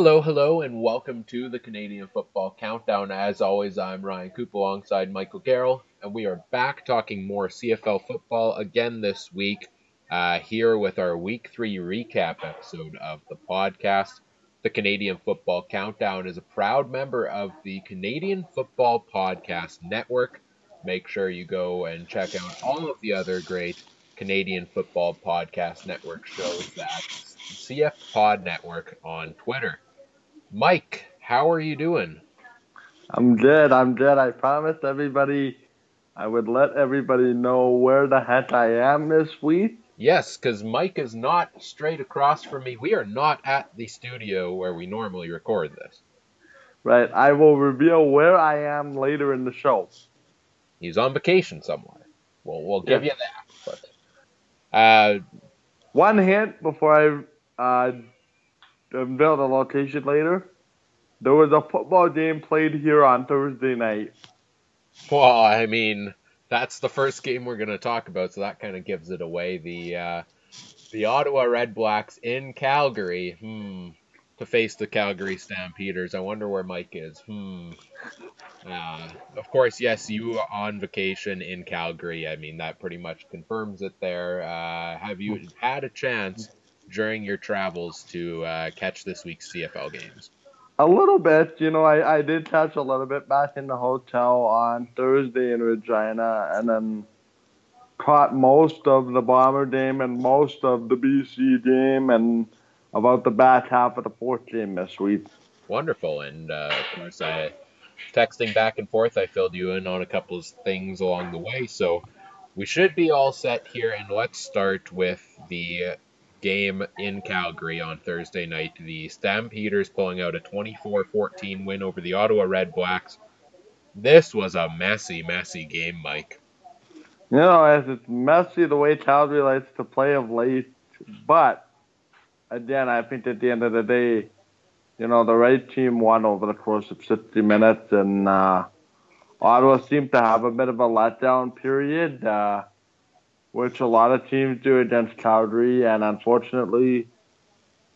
Hello, hello, and welcome to the Canadian Football Countdown. As always, I'm Ryan Coop alongside Michael Carroll, and we are back talking more CFL football again this week, uh, here with our Week 3 recap episode of the podcast. The Canadian Football Countdown is a proud member of the Canadian Football Podcast Network. Make sure you go and check out all of the other great Canadian Football Podcast Network shows that CF Pod Network on Twitter. Mike, how are you doing? I'm good. I'm good. I promised everybody I would let everybody know where the heck I am this week. Yes, because Mike is not straight across from me. We are not at the studio where we normally record this. Right. I will reveal where I am later in the show. He's on vacation somewhere. Well, we'll give you that. But uh, One hint before I uh, unveil the location later. There was a football game played here on Thursday night. Well, I mean, that's the first game we're going to talk about, so that kind of gives it away. The uh, the Ottawa Redblacks in Calgary, hmm, to face the Calgary Stampeders. I wonder where Mike is. Hmm. Uh, of course, yes, you are on vacation in Calgary. I mean, that pretty much confirms it there. Uh, have you had a chance during your travels to uh, catch this week's CFL games? A little bit, you know, I, I did catch a little bit back in the hotel on Thursday in Regina and then caught most of the Bomber game and most of the BC game and about the back half of the fourth game this week. wonderful. And uh, of course, I texting back and forth. I filled you in on a couple of things along the way, so we should be all set here. And let's start with the game in Calgary on Thursday night. The Stampeders pulling out a 24-14 win over the Ottawa Redblacks. This was a messy, messy game, Mike. You know, as it's messy the way Calgary likes to play of late, but again, I think at the end of the day, you know, the right team won over the course of 60 minutes, and uh, Ottawa seemed to have a bit of a letdown period, uh, which a lot of teams do against Calgary, and unfortunately,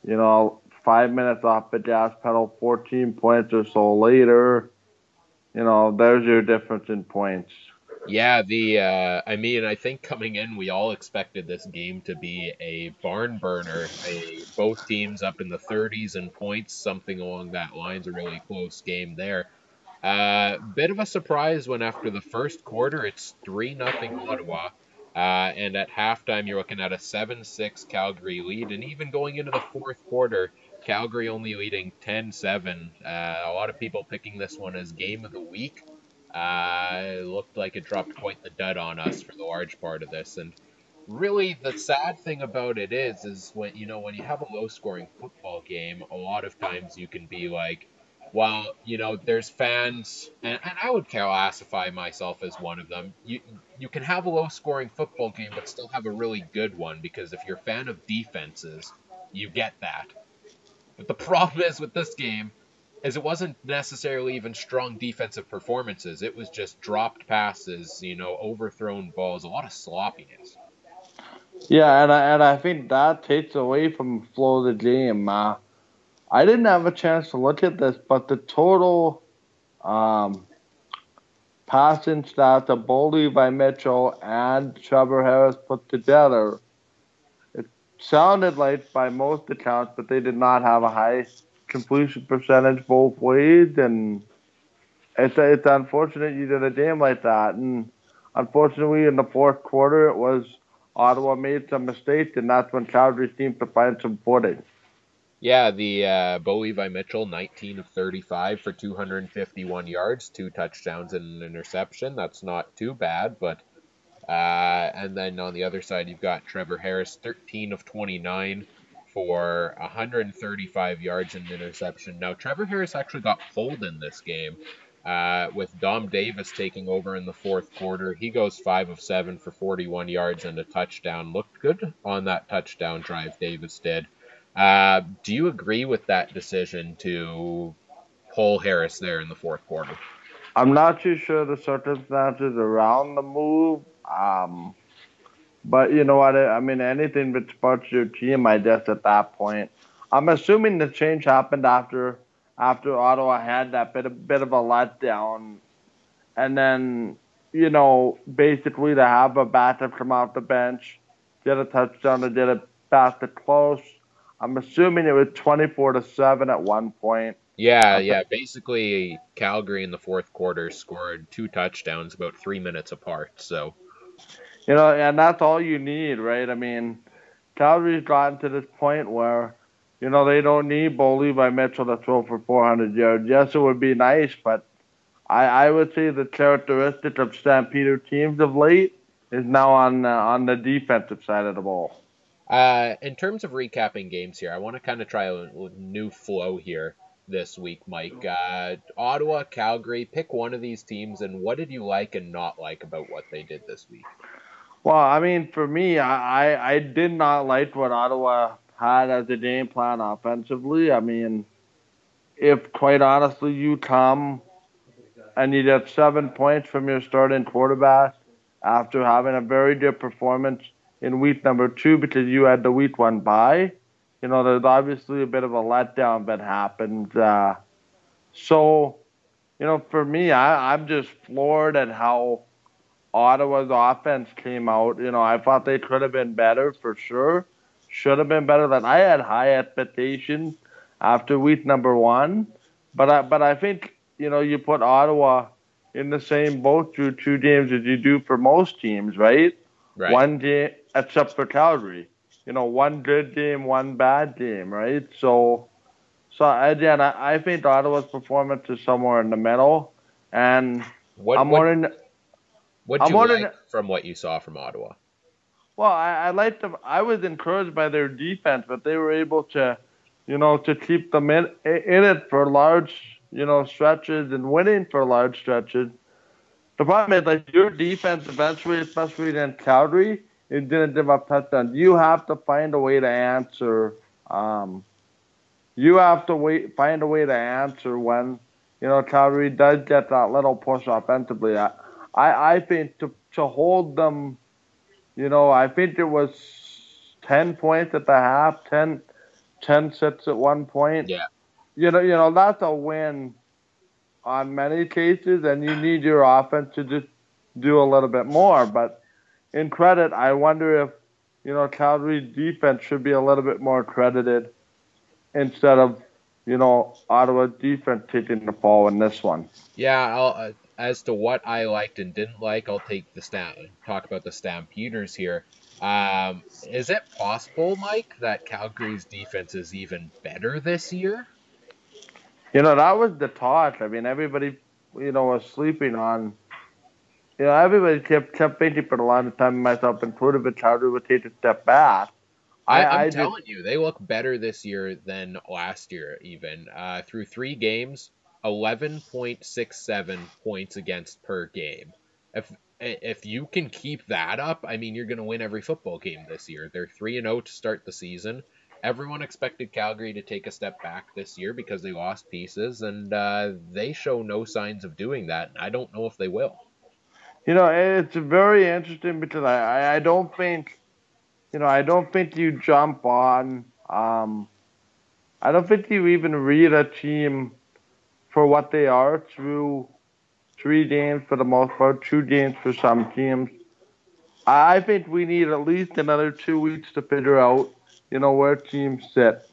you know, five minutes off the gas pedal, 14 points or so later, you know, there's your difference in points. Yeah, the uh, I mean, I think coming in, we all expected this game to be a barn burner. A both teams up in the 30s in points, something along that lines. A really close game there. Uh, bit of a surprise when after the first quarter, it's three nothing Ottawa, uh, and at halftime you're looking at a 7-6 Calgary lead, and even going into the fourth quarter, Calgary only leading 10-7. Uh, a lot of people picking this one as game of the week. Uh, it looked like it dropped quite the dud on us for the large part of this, and really the sad thing about it is, is when you know when you have a low-scoring football game, a lot of times you can be like, well, you know, there's fans, and, and I would classify myself as one of them. You you can have a low-scoring football game, but still have a really good one because if you're a fan of defenses, you get that. But the problem is with this game is it wasn't necessarily even strong defensive performances. It was just dropped passes, you know, overthrown balls, a lot of sloppiness. Yeah, and I, and I think that takes away from flow of the game. Uh, I didn't have a chance to look at this, but the total um, passing stats of Bo Levi Mitchell and Trevor Harris put together, it sounded like by most accounts, but they did not have a high completion percentage both ways, and it's it's unfortunate you did a game like that, and unfortunately in the fourth quarter it was Ottawa made some mistakes, and that's when Calgary seemed to find some footing. Yeah, the uh, Bo Levi Mitchell, 19 of 35 for 251 yards, two touchdowns and an interception. That's not too bad, but uh, and then on the other side you've got Trevor Harris, 13 of 29 for 135 yards and an interception. Now, Trevor Harris actually got pulled in this game. Uh, with Dom Davis taking over in the fourth quarter, he goes five of seven for 41 yards and a touchdown. Looked good on that touchdown drive. Davis did. Uh, do you agree with that decision to pull Harris there in the fourth quarter? I'm not too sure the circumstances around the move. Um, but you know what? I mean, anything that supports your team, I guess, at that point. I'm assuming the change happened after after Ottawa had that bit of bit of a letdown, and then you know basically to have a backup come off the bench, get a touchdown, and get it back to close. I'm assuming it was 24 to seven at one point. Yeah, yeah. Basically, Calgary in the fourth quarter scored two touchdowns about three minutes apart. So, you know, and that's all you need, right? I mean, Calgary's gotten to this point where, you know, they don't need Bo Levi Mitchell to throw for 400 yards. Yes, it would be nice, but I, I would say the characteristic of Stampeder teams of late is now on uh, on the defensive side of the ball. Uh, in terms of recapping games here, I want to kind of try a new flow here this week, Mike. Uh, Ottawa, Calgary, pick one of these teams, and what did you like and not like about what they did this week? Well, I mean, for me, I, I, I did not like what Ottawa had as a game plan offensively. I mean, if quite honestly you come and you get seven points from your starting quarterback after having a very good performance in week number two because you had the week one bye, you know, there's obviously a bit of a letdown that happened. Uh, so, you know, for me, I, I'm just floored at how Ottawa's offense came out. You know, I thought they could have been better for sure. Should have been better than I had high expectations after week number one. But I, but I think you know you put Ottawa in the same boat through two games as you do for most teams, right? Right. One game, except for Calgary you know, one good game, one bad game, right? So, so again, I, I think Ottawa's performance is somewhere in the middle, and what, I'm what, wondering. What you wondering, like from what you saw from Ottawa? Well, I, I liked them. I was encouraged by their defense, but they were able to, you know, to keep them in in it for large, you know, stretches and winning for large stretches. The problem is, like your defense eventually, especially in Calgary, it didn't give up touchdowns. You have to find a way to answer. Um, you have to wait, find a way to answer when you know Calgary does get that little push offensively. I, I, I think to to hold them, you know, I think it was ten points at the half, 10, 10 sits at one point. Yeah. You know, you know that's a win on many cases, and you need your offense to just do a little bit more. But in credit, I wonder if you know Calgary's defense should be a little bit more credited instead of you know Ottawa defense taking the fall in this one. Yeah, uh, as to what I liked and didn't like, I'll take the stamp talk about the Stampeders here. Um, is it possible, Mike, that Calgary's defense is even better this year? You know, that was the talk. I mean, everybody, you know, was sleeping on you know, everybody kept kept thinking for a long time, myself included, that Calgary would take a step back. I, I'm I telling just, you, they look better this year than last year. Even uh, through three games, eleven point six seven points against per game. If if you can keep that up, I mean, you're going to win every football game this year. They're three and zero oh to start the season. Everyone expected Calgary to take a step back this year because they lost pieces, and uh, they show no signs of doing that. I don't know if they will. You know, it's very interesting because I, I don't think, you know, I don't think you jump on. Um, I don't think you even read a team for what they are through three games for the most part, two games for some teams. I think we need at least another two weeks to figure out, you know, where teams sit.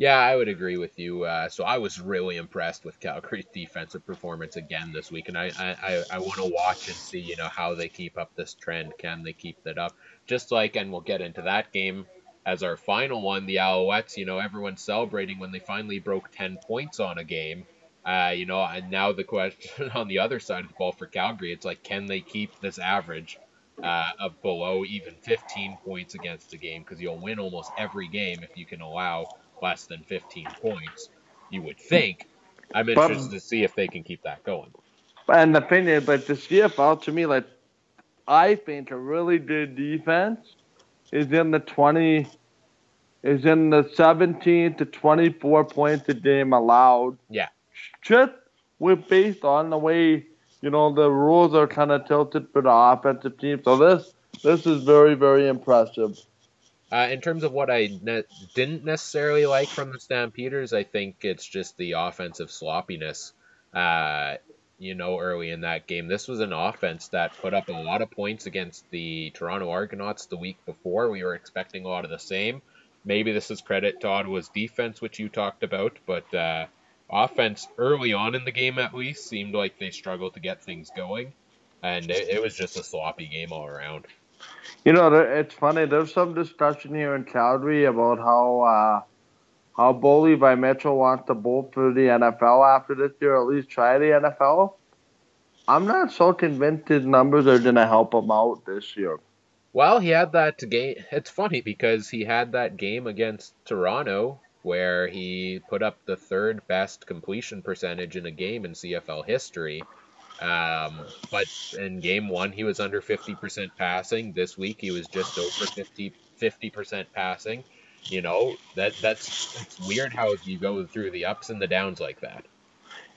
Yeah, I would agree with you. Uh, so I was really impressed with Calgary's defensive performance again this week, and I I, I want to watch and see you know how they keep up this trend. Can they keep that up? Just like, and we'll get into that game as our final one. The Alouettes, you know, everyone's celebrating when they finally broke ten points on a game. Uh, you know, and now the question on the other side of the ball for Calgary, it's like, can they keep this average uh, of below even 15 points against the game because you'll win almost every game if you can allow less than 15 points. You would think. I'm interested but, to see if they can keep that going. And the thing is, like the CFL to me, like I think a really good defense is in the 20 is in the 17 to 24 points a game allowed. Yeah. Just with based on the way you know the rules are kind of tilted for the offensive team. So this this is very very impressive. Uh, in terms of what I ne- didn't necessarily like from the Stampeders, I think it's just the offensive sloppiness. Uh, you know, early in that game, this was an offense that put up a lot of points against the Toronto Argonauts the week before. We were expecting a lot of the same. Maybe this is credit to Ottawa's defense, which you talked about, but uh, offense early on in the game at least seemed like they struggled to get things going, and it, it was just a sloppy game all around. You know, it's funny. There's some discussion here in Calgary about how uh, how Bo Levi Mitchell wants to bolt for the NFL after this year, at least try the NFL. I'm not so convinced his numbers are going to help him out this year. Well, he had that game. It's funny because he had that game against Toronto where he put up the third best completion percentage in a game in CFL history. Um, but in game one, he was under 50% passing. This week, he was just over 50, 50% passing. You know, that that's it's weird how you go through the ups and the downs like that.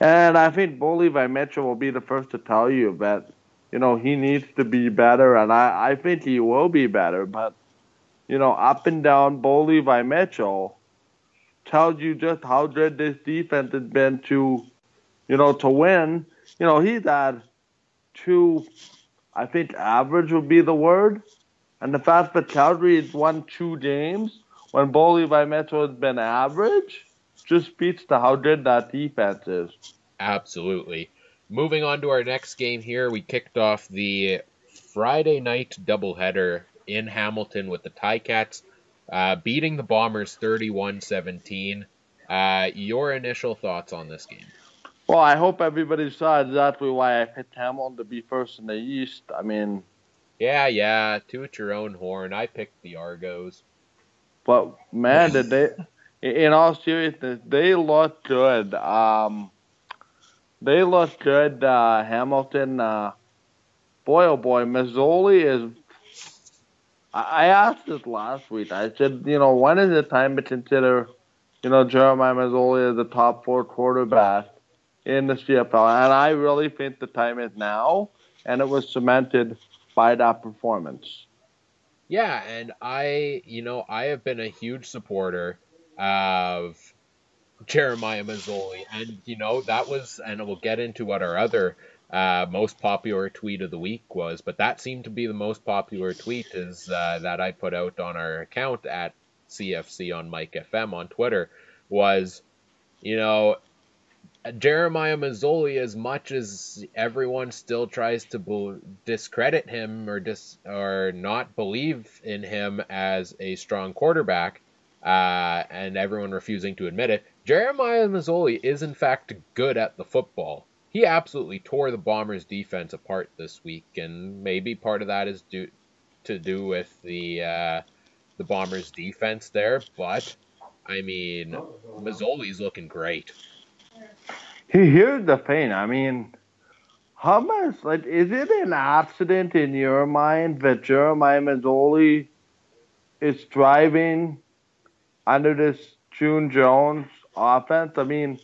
And I think Bo Levi Mitchell will be the first to tell you that, you know, he needs to be better, and I, I think he will be better. But, you know, up and down Bo Levi Mitchell tells you just how good this defense has been to, you know, to win. You know, he's had two, I think average would be the word. And the fact that Calgary has won two games when Bo Levi Mitchell has been average just speaks to how good that defense is. Absolutely. Moving on to our next game here, we kicked off the Friday night doubleheader in Hamilton with the Ticats uh, beating the Bombers 31 17. Uh, your initial thoughts on this game? Well, I hope everybody saw exactly why I picked Hamilton to be first in the East. I mean, yeah, yeah, toot your own horn. I picked the Argos. But man, did they? In all seriousness, they look good. Um, they look good. Uh, Hamilton. Uh, boy, oh boy, Masoli is I asked this last week. I said, you know, when is it time to consider, you know, Jeremiah Masoli as the top four quarterback in the CFL? And I really think the time is now, and it was cemented by that performance. Yeah, and I, you know, I have been a huge supporter of Jeremiah Masoli, and you know that was, and we'll get into what our other uh, most popular tweet of the week was, but that seemed to be the most popular tweet is uh, that I put out on our account at CFC on Mike FM on Twitter was, you know, Jeremiah Masoli, as much as everyone still tries to discredit him or dis- or not believe in him as a strong quarterback, uh, and everyone refusing to admit it, Jeremiah Masoli is in fact good at the football he absolutely tore the Bombers' defense apart this week, and maybe part of that is due to do with the uh, the Bombers' defense there. But I mean, Masoli's looking great. He here's the pain. I mean, how much like is it an accident in your mind that Jeremiah Masoli is thriving under this June Jones offense? I mean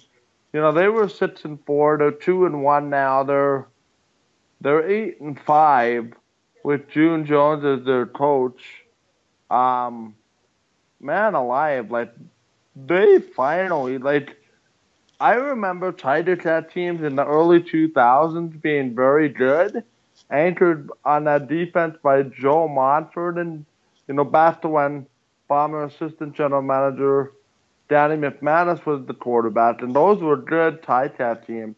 you know, they were six and four. They're two and one now. They're they're eight and five with June Jones as their coach. Um, man alive, like they finally like. I remember Tiger Cat teams in the early 2000s being very good, anchored on that defense by Joe Montford and you know back to when Bomber assistant general manager Danny McManus was the quarterback, and those were good Ticat teams.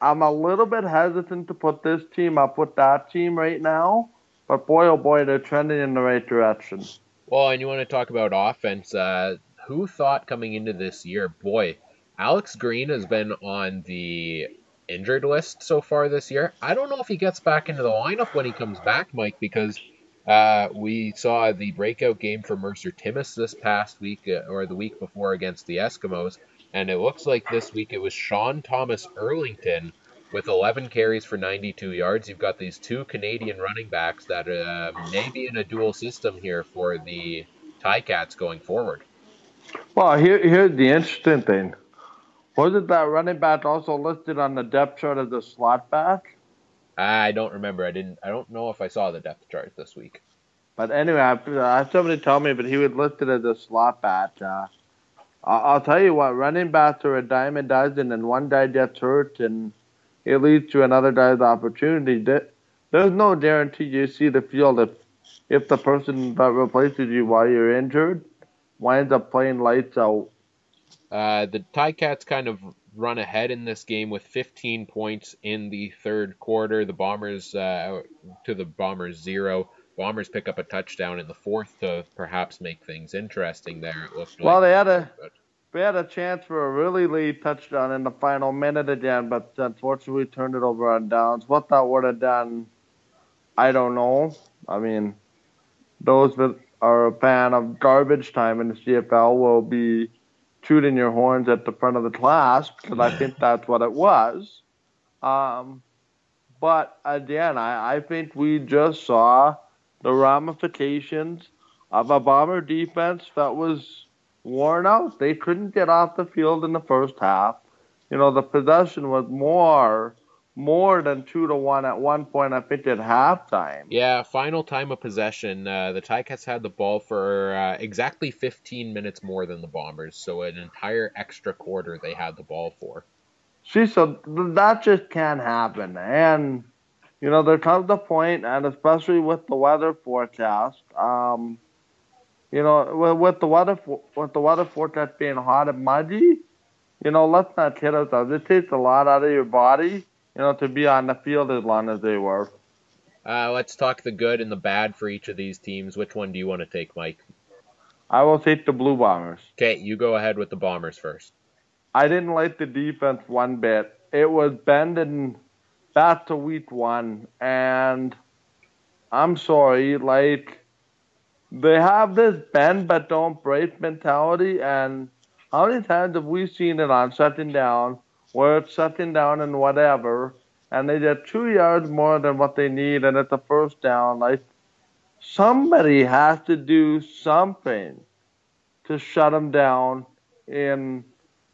I'm a little bit hesitant to put this team up with that team right now, but boy, oh boy, they're trending in the right direction. Well, and you want to talk about offense. Uh, who thought coming into this year, boy, Alex Green has been on the injured list so far this year. I don't know if he gets back into the lineup when he comes back, Mike, because uh, we saw the breakout game for Mercer Timmis this past week uh, or the week before against the Eskimos, and it looks like this week it was Sean Thomas Erlington with 11 carries for 92 yards. You've got these two Canadian running backs that uh, may be in a dual system here for the Ticats going forward. Well, here, here's the interesting thing. Wasn't that running back also listed on the depth chart as a slot back? I don't remember. I didn't. I don't know if I saw the depth chart this week. But anyway, I, I somebody told me, but he was listed as a slot back. Uh, I'll tell you what, running backs are a dime a dozen, and one guy gets hurt, and it leads to another guy's opportunity. There's no guarantee you see the field if if the person that replaces you while you're injured winds up playing lights out. Uh, the Ticats kind of run ahead in this game with 15 points in the third quarter. The Bombers uh, to the Bombers zero. Bombers pick up a touchdown in the fourth to perhaps make things interesting. There, it looked. Well, they had a they had a chance for a really late touchdown in the final minute again, but unfortunately turned it over on downs. What that would have done, I don't know. I mean, those that are a fan of garbage time in the CFL will be tooting your horns at the front of the class because I think that's what it was. Um, but again, I, I think we just saw the ramifications of a bomber defense that was worn out. They couldn't get off the field in the first half. You know, the possession was more more than two to one at one point. I think at halftime. Yeah, final time of possession. Uh, the Ticats had the ball for uh, exactly 15 minutes more than the Bombers, so an entire extra quarter they had the ball for. See, so that just can't happen, and you know there comes the point, and especially with the weather forecast. Um, you know, with the weather with the weather forecast being hot and muggy, you know, let's not kid ourselves. It takes a lot out of your body, you know, to be on the field as long as they were. Uh, let's talk the good and the bad for each of these teams. Which one do you want to take, Mike? I will take the Blue Bombers. Okay, you go ahead with the Bombers first. I didn't like the defense one bit. It was bending back to week one, and I'm sorry, like they have this bend but don't break mentality. And how many times have we seen it on shutting down, where it's shutting down and whatever, and they get two yards more than what they need, and it's a first down? Like somebody has to do something to shut them down in,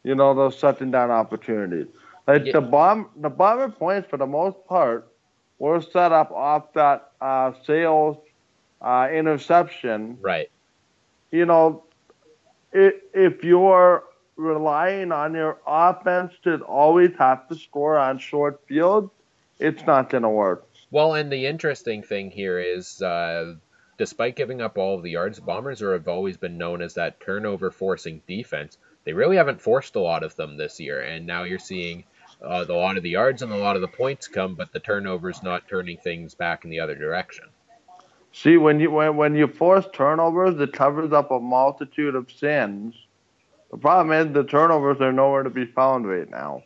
you know, those shutting down opportunities. Like yeah. the bomb, the bomber points for the most part were set up off that uh, sales uh, interception. Right. You know, if you're relying on your offense to always have to score on short field, it's not going to work. Well, and the interesting thing here is, uh, despite giving up all of the yards, Bombers are, have always been known as that turnover forcing defense. They really haven't forced a lot of them this year, and now you're seeing uh, a lot of the yards and a lot of the points come, but the turnovers not turning things back in the other direction. See, when you when, when you force turnovers, it covers up a multitude of sins. The problem is the turnovers are nowhere to be found right now.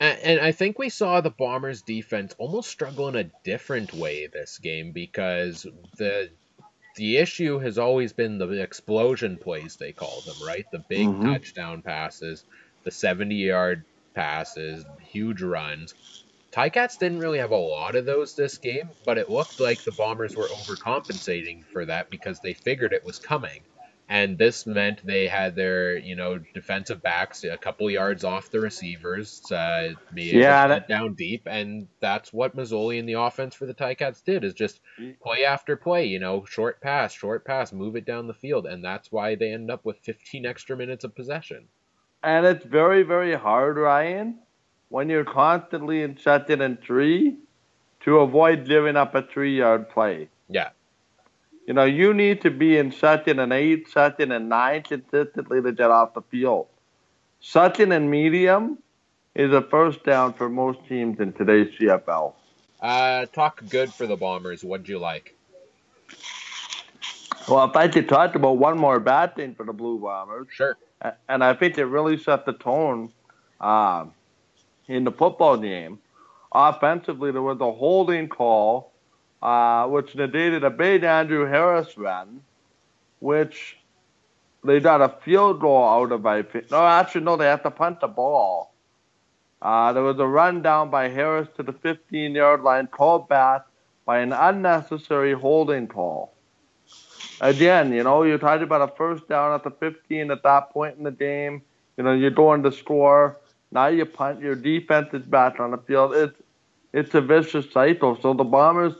And, and I think we saw the Bombers' defense almost struggle in a different way this game because the the issue has always been the explosion plays they call them, right? The big mm-hmm. touchdown passes, the 70 yard passes, huge runs. Ticats didn't really have a lot of those this game, but it looked like the Bombers were overcompensating for that because they figured it was coming. And this meant they had their, you know, defensive backs a couple yards off the receivers, uh, be yeah, that... down deep, and that's what Masoli and the offense for the Ticats did is just play after play, you know, short pass, short pass, move it down the field, and that's why they end up with 15 extra minutes of possession. And it's very, very hard, Ryan, when you're constantly in second and three to avoid giving up a three yard play. Yeah. You know, you need to be in second and eight, second and nine consistently to get off the field. Second and medium is a first down for most teams in today's CFL. Uh, talk good for the Bombers. What'd you like? Well, if I could talk about one more bad thing for the Blue Bombers. Sure. And I think it really set the tone. Um, in the football game. Offensively, there was a holding call, uh, which negated a big Andrew Harris run, which they got a field goal out of. I think. No, actually, no, they have to punt the ball. Uh, there was a run down by Harris to the 15 yard line, called back by an unnecessary holding call. Again, you know, you're talking about a first down at the 15 at that point in the game. You know, you're going to score. Now you punt. Your defense is back on the field. It's it's a vicious cycle. So the Bombers,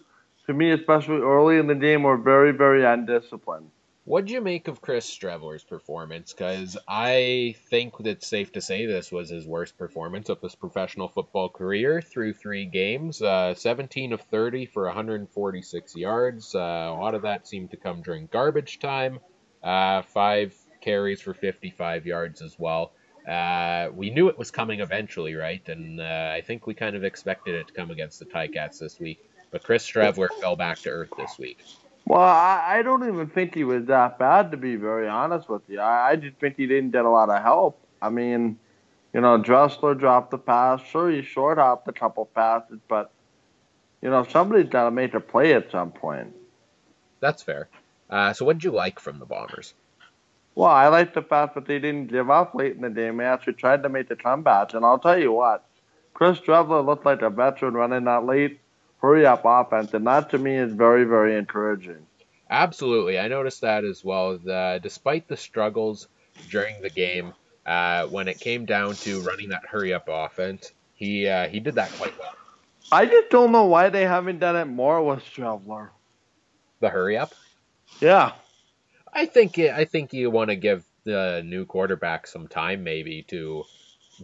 to me, especially early in the game, were very, very undisciplined. What do you make of Chris Streveler's performance? Because I think it's safe to say this was his worst performance of his professional football career through three games. Uh, 17 of 30 for 146 yards. Uh, a lot of that seemed to come during garbage time. Uh, five carries for 55 yards as well. Uh, we knew it was coming eventually, right? And uh, I think we kind of expected it to come against the Ticats this week. But Chris Streveler fell back to earth this week. Well, I, I don't even think he was that bad, to be very honest with you. I, I just think he didn't get a lot of help. I mean, you know, Dressler dropped the pass. Sure, he short hopped a couple passes, but, you know, somebody's got to make a play at some point. That's fair. Uh, so, what did you like from the Bombers? Well, I like the fact that they didn't give up late in the game. They actually tried to make the comeback. And I'll tell you what, Chris Streveler looked like a veteran running that late hurry up offense, and that to me is very, very encouraging. Absolutely, I noticed that as well. Despite the struggles during the game, uh, when it came down to running that hurry up offense, he uh, he did that quite well. I just don't know why they haven't done it more with Streveler. The hurry up. Yeah. I think I think you want to give the new quarterback some time, maybe to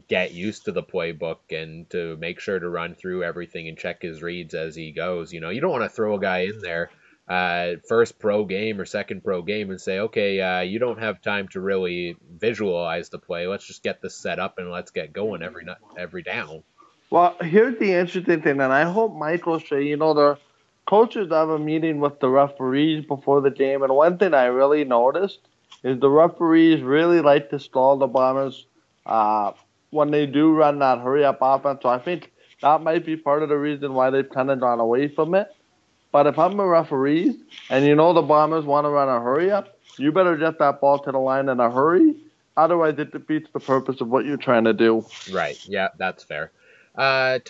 get used to the playbook and to make sure to run through everything and check his reads as he goes. You know, you don't want to throw a guy in there uh, first pro game or second pro game and say, okay, uh, you don't have time to really visualize the play. Let's just get this set up and let's get going every every down. Well, here's the interesting thing, and I hope Michael say, you know, the coaches have a meeting with the referees before the game, and one thing I really noticed is the referees really like to stall the Bombers uh, when they do run that hurry up offense. So I think that might be part of the reason why they've kind of gone away from it. But if I'm a referee and you know the Bombers want to run a hurry up, you better get that ball to the line in a hurry. Otherwise, it defeats the purpose of what you're trying to do. Right. Yeah, that's fair. Uh,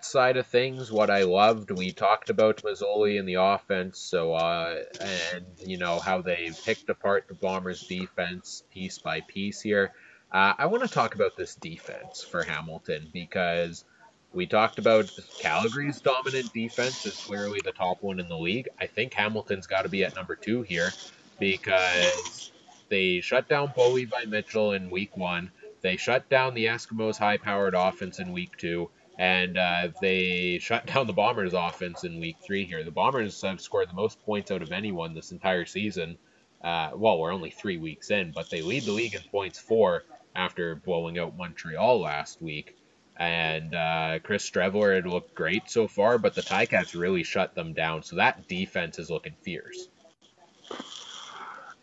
side of things, what I loved, we talked about Masoli and the offense, so uh, and you know how they picked apart the Bombers' defense piece by piece here. Uh, I want to talk about this defense for Hamilton because we talked about Calgary's dominant defense is clearly the top one in the league. I think Hamilton's got to be at number two here because they shut down Bo Levi Mitchell in week one. They shut down the Eskimos' high powered offense in week two. And uh, they shut down the Bombers' offense in week three here. The Bombers have scored the most points out of anyone this entire season. Uh, well, we're only three weeks in, but they lead the league in points four after blowing out Montreal last week. And uh, Chris Streveler had looked great so far, but the Ticats really shut them down. So that defense is looking fierce.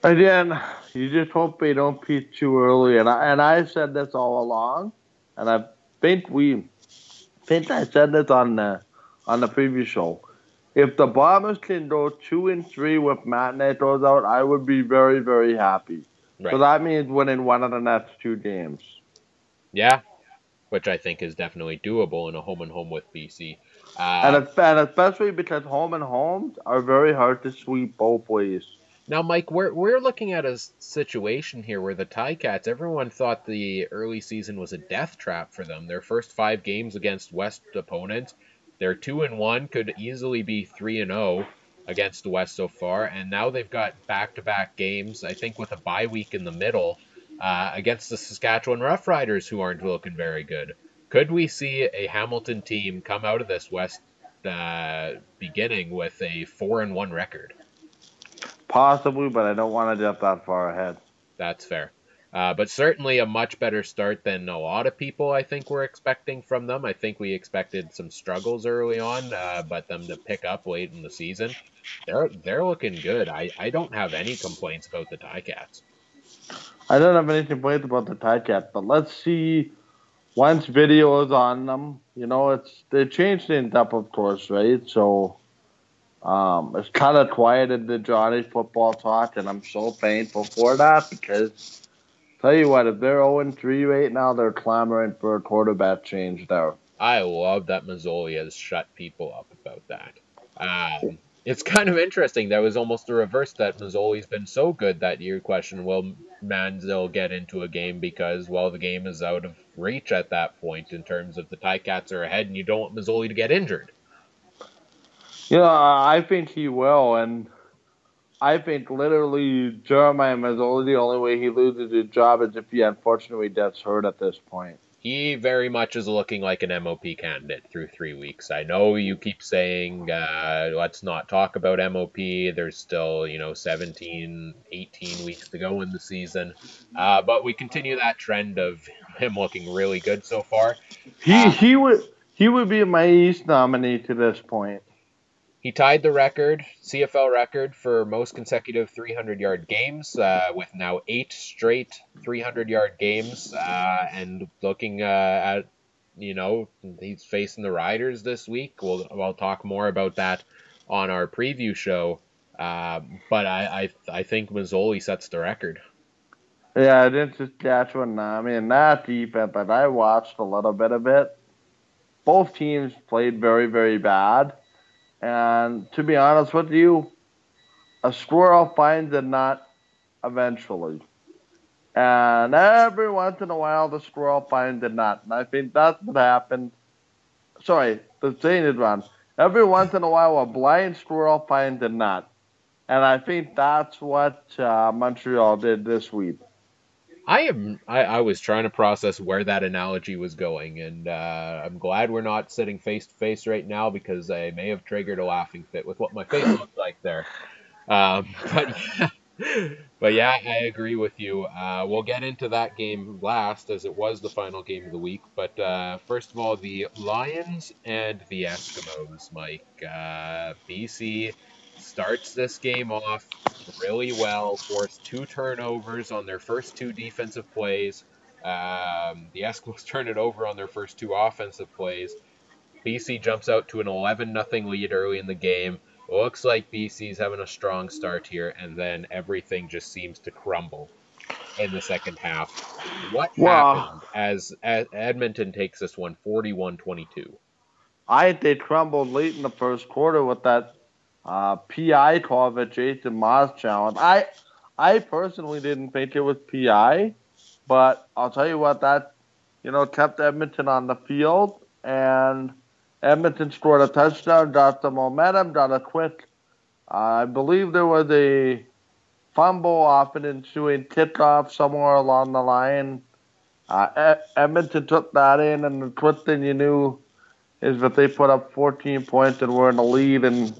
Again, you just hope they don't peak too early. And I and I said this all along, and I think we, think I said this on the on the previous show. If the Bombers can go two and three with Matt throws out, I would be very very happy. Right. So that means winning one of the next two games. Yeah, which I think is definitely doable in a home and home with BC. Uh, and, and especially because home and homes are very hard to sweep both ways. Now, Mike, we're we're looking at a situation here where the Ticats, everyone thought the early season was a death trap for them. Their first five games against West opponents, they're two and one, could easily be three and zero. Oh against the West so far, and now they've got back-to-back games. I think with a bye week in the middle uh, against the Saskatchewan Roughriders, who aren't looking very good. Could we see a Hamilton team come out of this West uh, beginning with a four and one record? Possibly, but I don't want to jump that far ahead. That's fair. Uh, but certainly a much better start than a lot of people I think were expecting from them. I think we expected some struggles early on, uh, but them to pick up late in the season. They're they're looking good. I, I don't have any complaints about the Ticats. I don't have any complaints about the tie Ticats, but let's see once video is on them, you know, it's they changed things up, of course, right? So um, it's kind of quieted the Johnny football talk, and I'm so thankful for that because tell you what, if they're 0 3 right now, they're clamoring for a quarterback change there. I love that Masoli has shut people up about that. Um, it's kind of interesting. That was almost the reverse. That Masoli's been so good that year. Question: Will Manziel get into a game because well, the game is out of reach at that point in terms of the Ticats are ahead, and you don't want Masoli to get injured. Yeah, I think he will, and I think literally Jeremiah Masoli, the only way he loses his job is if he unfortunately gets hurt at this point he very much is looking like an MOP candidate through three weeks. I know you keep saying, uh, let's not talk about MOP. There's still, you know, 17, 18 weeks to go in the season. Uh, but we continue that trend of him looking really good so far. He, uh, he would he would be my East nominee to this point. He tied the record, CFL record, for most consecutive 300 yard games uh, with now eight straight 300 yard games. Uh, and looking uh, at, you know, he's facing the Riders this week. We'll, we'll talk more about that on our preview show. Uh, but I, I, I think Masoli sets the record. Yeah, it's Saskatchewan. I mean, not defense, but I watched a little bit of it. Both teams played very, very bad. And to be honest with you, a squirrel finds a nut eventually. And every once in a while, the squirrel finds a nut. And I think that's what happened. Sorry, the saying is wrong. Every once in a while, a blind squirrel finds a nut. And I think that's what uh, Montreal did this week. I am. I, I, was trying to process where that analogy was going, and uh, I'm glad we're not sitting face to face right now because I may have triggered a laughing fit with what my face looked like there. Um, but yeah, but yeah, I agree with you. Uh, we'll get into that game last, as it was the final game of the week. But uh, first of all, the Lions and the Eskimos, Mike. Uh, BC starts this game off really well, forced two turnovers on their first two defensive plays. Um, the Eskimos turn it over on their first two offensive plays. BC jumps out to an 11 0 lead early in the game. looks like BC's having a strong start here, and then everything just seems to crumble in the second half. What happened as, as Edmonton takes this one 41 22? I they crumbled late in the first quarter with that uh, PI call that Jason Maas challenge. I I personally didn't think it was PI, but I'll tell you what that you know kept Edmonton on the field and Edmonton scored a touchdown, got the momentum, got a quick. Uh, I believe there was a fumble off an ensuing kickoff somewhere along the line. Uh, Edmonton took that in, and the quick thing you knew is that they put up 14 points and were in the lead, and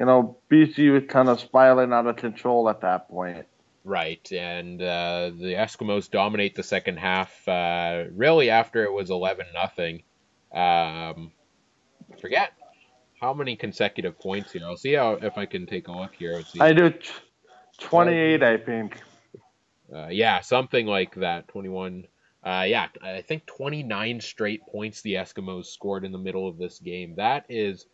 you know, BC was kind of spiraling out of control at that point. Right, and uh, the Eskimos dominate the second half. Uh, really, after it was eleven nothing. Um, forget how many consecutive points here. I'll see how if I can take a look here. I do t- twenty-eight, I think. Uh, yeah, something like that. Twenty-one. Uh, yeah, I think twenty-nine straight points the Eskimos scored in the middle of this game. That is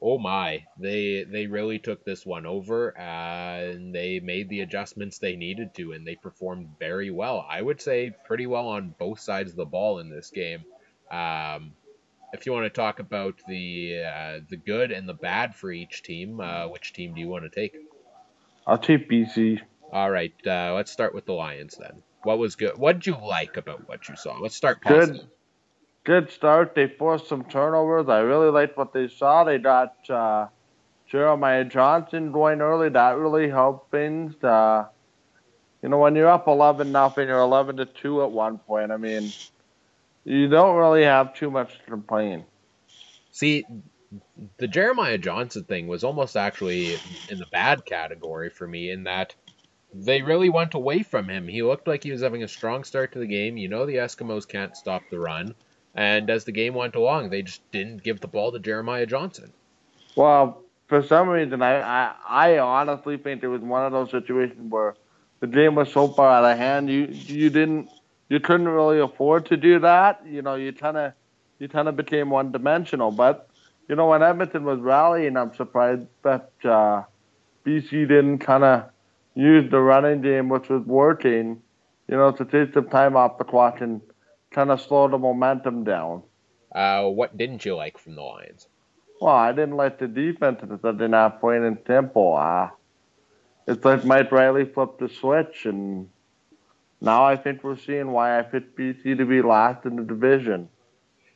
oh my, they they really took this one over and they made the adjustments they needed to, and they performed very well. I would say pretty well on both sides of the ball in this game. Um, if you want to talk about the uh, the good and the bad for each team, uh, which team do you want to take? I'll take BC. All right, uh, let's start with the Lions then. What was good? What did you like about what you saw? Let's start positive. Good good start. They forced some turnovers. I really liked what they saw. They got uh, Jeremiah Johnson going early. That really helped things. Uh, you know, when you're up 11 nothing, you're 11 to two at one point. I mean, you don't really have too much to complain. See, the Jeremiah Johnson thing was almost actually in the bad category for me in that they really went away from him. He looked like he was having a strong start to the game. You know the Eskimos can't stop the run. And as the game went along, they just didn't give the ball to Jeremiah Johnson. Well, for some reason, I, I, I honestly think it was one of those situations where the game was so far out of hand, you you didn't you couldn't really afford to do that. You know, you kind of you kind of became one dimensional. But you know, when Edmonton was rallying, I'm surprised that uh, BC didn't kind of use the running game, which was working. You know, to take some time off the clock and kind of slow the momentum down. Uh, what didn't you like from the Lions? Well, I didn't like the defense that they're not playing in tempo. Uh, it's like Mike Reilly flipped the switch, and now I think we're seeing why I picked BC to be last in the division.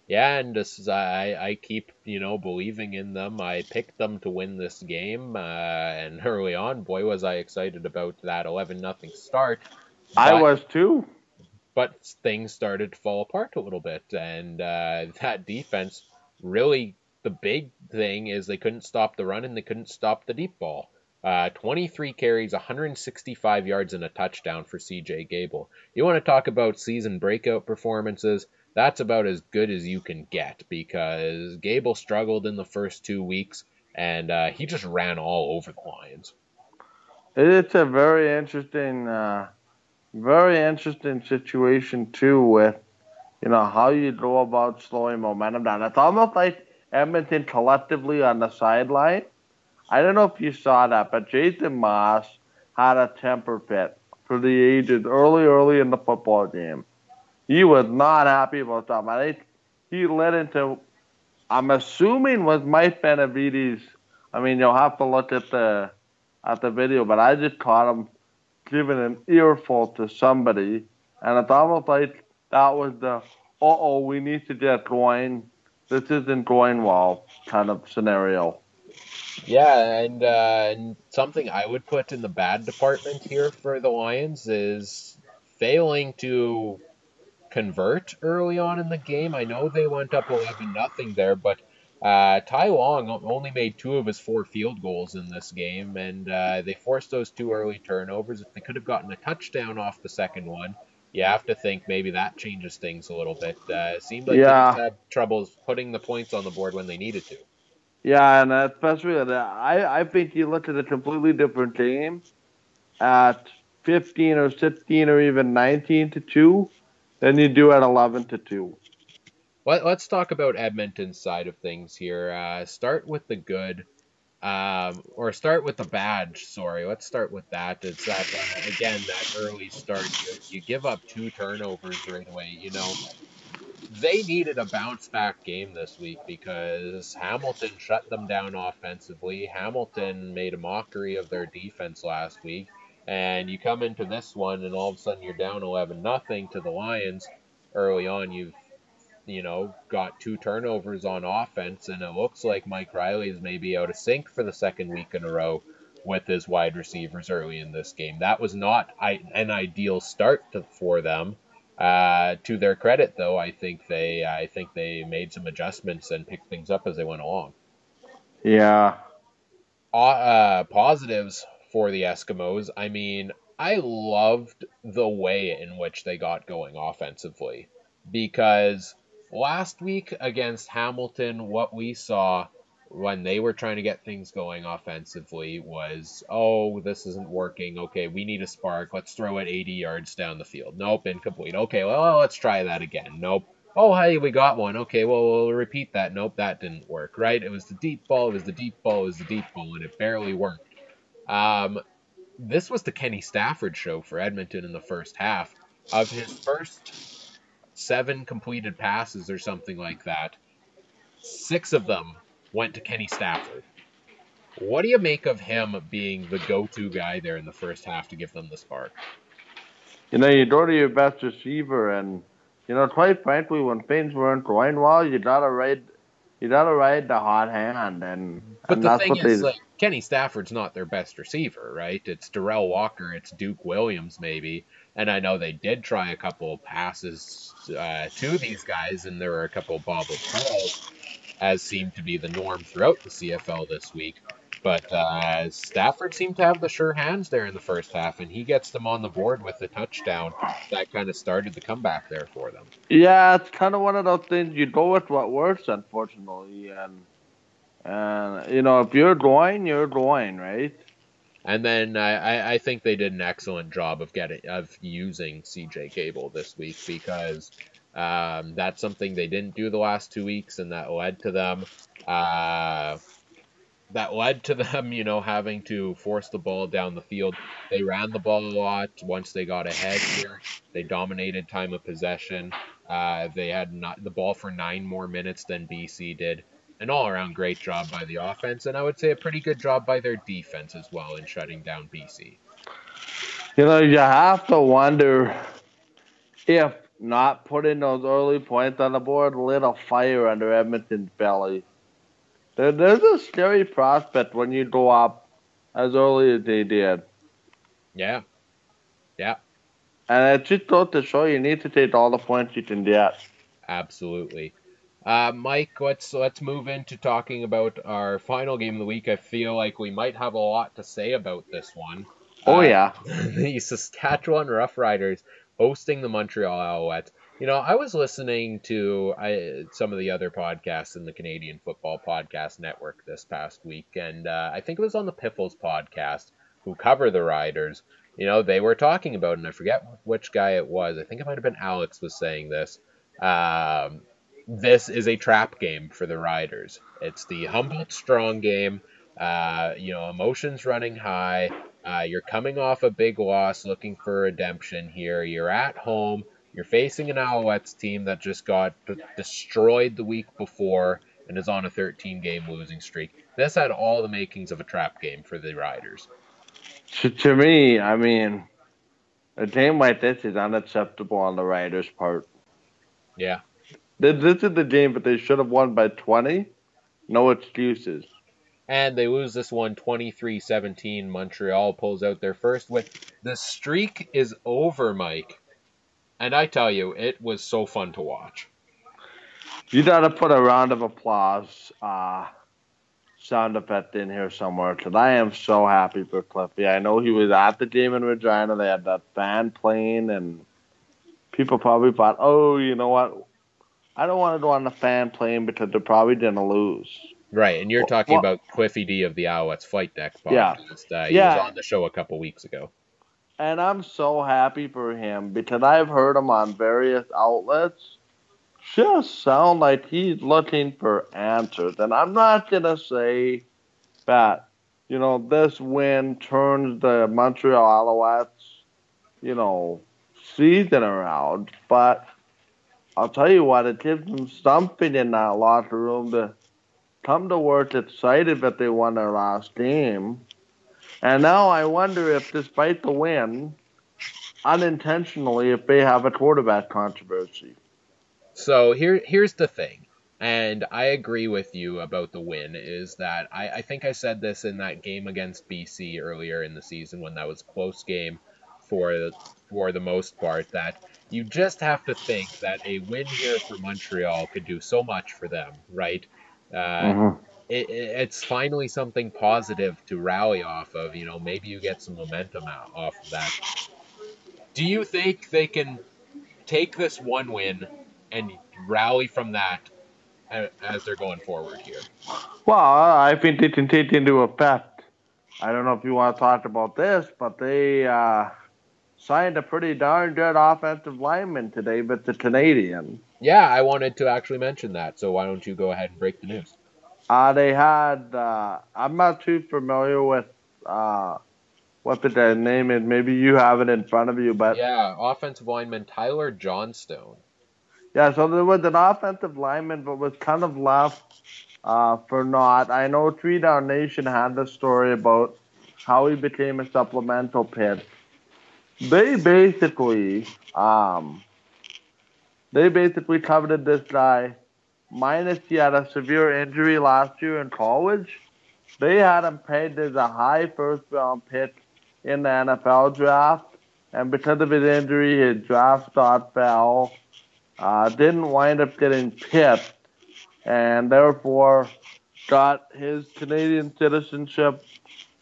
Yeah, and this, I I keep you know believing in them. I picked them to win this game, uh, and early on, boy, was I excited about that eleven nothing start. But, I was too. But things started to fall apart a little bit, and uh, that defense really the big thing is they couldn't stop the run and they couldn't stop the deep ball. Uh, 23 carries, 165 yards, and a touchdown for CJ Gable. You want to talk about season breakout performances? That's about as good as you can get because Gable struggled in the first two weeks and uh, he just ran all over the Lions. It's a very interesting, uh, very interesting situation too with, you know, how you go about slowing momentum down. It's almost like Edmonton collectively on the sideline. I don't know if you saw that, but Jason Maas had a temper fit for the ages early, early in the football game. He was not happy about that. He led into, I'm assuming was Mike Benevides. I mean, you'll have to look at the at the video, but I just caught him giving an earful to somebody, and it's almost like that was the, uh oh, we need to get going this isn't going well kind of scenario. Yeah, and, uh, and something I would put in the bad department here for the Lions is failing to convert early on in the game. I know they went up 11 nothing there, but uh, Ty Long only made two of his four field goals in this game, and uh, they forced those two early turnovers. If they could have gotten a touchdown off the second one, you have to think maybe that changes things a little bit. Uh, it seemed like yeah. they had troubles putting the points on the board when they needed to. Yeah, and especially I I think you look at a completely different game at 15 or 16 or even 19 to two than you do at 11 to two. Let, us talk about Edmonton's side of things here. Uh, start with the good. Um, or start with the bad. Sorry, let's start with that. It's that uh, again that early start. You, you give up two turnovers right away. You know, they needed a bounce back game this week because Hamilton shut them down offensively. Hamilton made a mockery of their defense last week, and you come into this one and all of a sudden you're down eleven nothing to the Lions. Early on, you've you know, got two turnovers on offense, and it looks like Mike Reilly is maybe out of sync for the second week in a row with his wide receivers early in this game. That was not an ideal start to, for them. Uh, to their credit, though, I think they I think they made some adjustments and picked things up as they went along. Yeah. Uh, uh, positives for the Eskimos. I mean, I loved the way in which they got going offensively because last week against Hamilton, what we saw when they were trying to get things going offensively was, oh, this isn't working. Okay, we need a spark. Let's throw it 80 yards down the field. Nope, incomplete. Okay, well, let's try that again. Nope. Oh, hey, we got one. Okay, well, we'll repeat that. Nope, that didn't work, right? It was the deep ball, it was the deep ball, it was the deep ball, and it barely worked. Um, this was the Kenny Stafford show for Edmonton in the first half. Of his first seven completed passes or something like that. Six of them went to Kenny Stafford. What do you make of him being the go-to guy there in the first half to give them the spark? You know, you go to your best receiver, and you know, quite frankly, when things weren't going well, you gotta ride, you gotta ride the hot hand, and but and the thing is, they... like Kenny Stafford's not their best receiver, right? It's Derel Walker, it's Duke Williams, maybe, and I know they did try a couple passes uh, to these guys, and there were a couple bobble calls, as seemed to be the norm throughout the CFL this week. But uh, Stafford seemed to have the sure hands there in the first half, and he gets them on the board with the touchdown. That kind of started the comeback there for them. Yeah, it's kind of one of those things you go with what works, unfortunately, and and you know if you're going, you're going, right? And then I, I think they did an excellent job of getting of using CJ Gable this week because um, that's something they didn't do the last two weeks, and that led to them uh, that led to them, you know, having to force the ball down the field. They ran the ball a lot once they got ahead here. They dominated time of possession. Uh, they had not, the ball for nine more minutes than BC did. An all around great job by the offense, and I would say a pretty good job by their defense as well in shutting down BC. You know, you have to wonder if not putting those early points on the board lit a fire under Edmonton's belly. There, there's a scary prospect when you go up as early as they did. Yeah. Yeah. And it just goes to show you need to take all the points you can get. Absolutely. Uh, Mike, let's let's move into talking about our final game of the week. I feel like we might have a lot to say about this one. Oh uh, yeah, the Saskatchewan Roughriders hosting the Montreal Alouettes. You know, I was listening to I, some of the other podcasts in the Canadian Football Podcast Network this past week, and uh, I think it was on the Piffles podcast who cover the Riders. You know, they were talking about, and I forget which guy it was. I think it might have been Alex was saying this. Um, this is a trap game for the Riders. It's the Humboldt Strong game. Uh, you know, emotions running high. Uh, you're coming off a big loss, looking for redemption here. You're at home. You're facing an Alouettes team that just got d- destroyed the week before and is on a 13 game losing streak. This had all the makings of a trap game for the Riders. To, to me, I mean, a game like this is unacceptable on the Riders' part. Yeah. This is the game but they should have won by 20. No excuses. And they lose this one 23 17. Montreal pulls out their first win. The streak is over, Mike. And I tell you, it was so fun to watch. You got to put a round of applause uh, sound effect in here somewhere because I am so happy for Cliffy. I know he was at the game in Regina. They had that band playing, and people probably thought, oh, you know what? I don't want to go on the fan plane because they're probably going to lose. Right, and you're talking well, about Cliffy D of the Alouettes Flight Deck podcast. Yeah. Uh, he yeah. was on the show a couple weeks ago. And I'm so happy for him because I've heard him on various outlets just sound like he's looking for answers. And I'm not going to say that, you know, this win turns the Montreal Alouettes, you know, season around, but – I'll tell you what, it gives them something in that locker room to come to work excited that they won their last game. And now I wonder if, despite the win, unintentionally, if they have a quarterback controversy. So here, here's the thing, and I agree with you about the win. Is that I, I think I said this in that game against BC earlier in the season when that was close game for for the most part that you just have to think that a win here for Montreal could do so much for them, right? Uh, mm-hmm. it, it's finally something positive to rally off of. You know, maybe you get some momentum out, off of that. Do you think they can take this one win and rally from that as they're going forward here? Well, I think they can take into a effect. I don't know if you want to talk about this, but they uh, signed a pretty darn good offensive lineman today, but the Canadian. Yeah, I wanted to actually mention that. So why don't you go ahead and break the news? Uh, they had. Uh, I'm not too familiar with uh, what the name is. Maybe you have it in front of you, but yeah, offensive lineman Tyler Johnstone. Yeah, so there was an offensive lineman, but was kind of left uh, for naught. I know Three Down Nation had the story about how he became a supplemental pick they basically um they basically coveted this guy minus he had a severe injury last year in college. They had him paid as a high first round pick in the NFL draft, and because of his injury, his draft stock fell. Uh, didn't wind up getting picked, and therefore got his Canadian citizenship.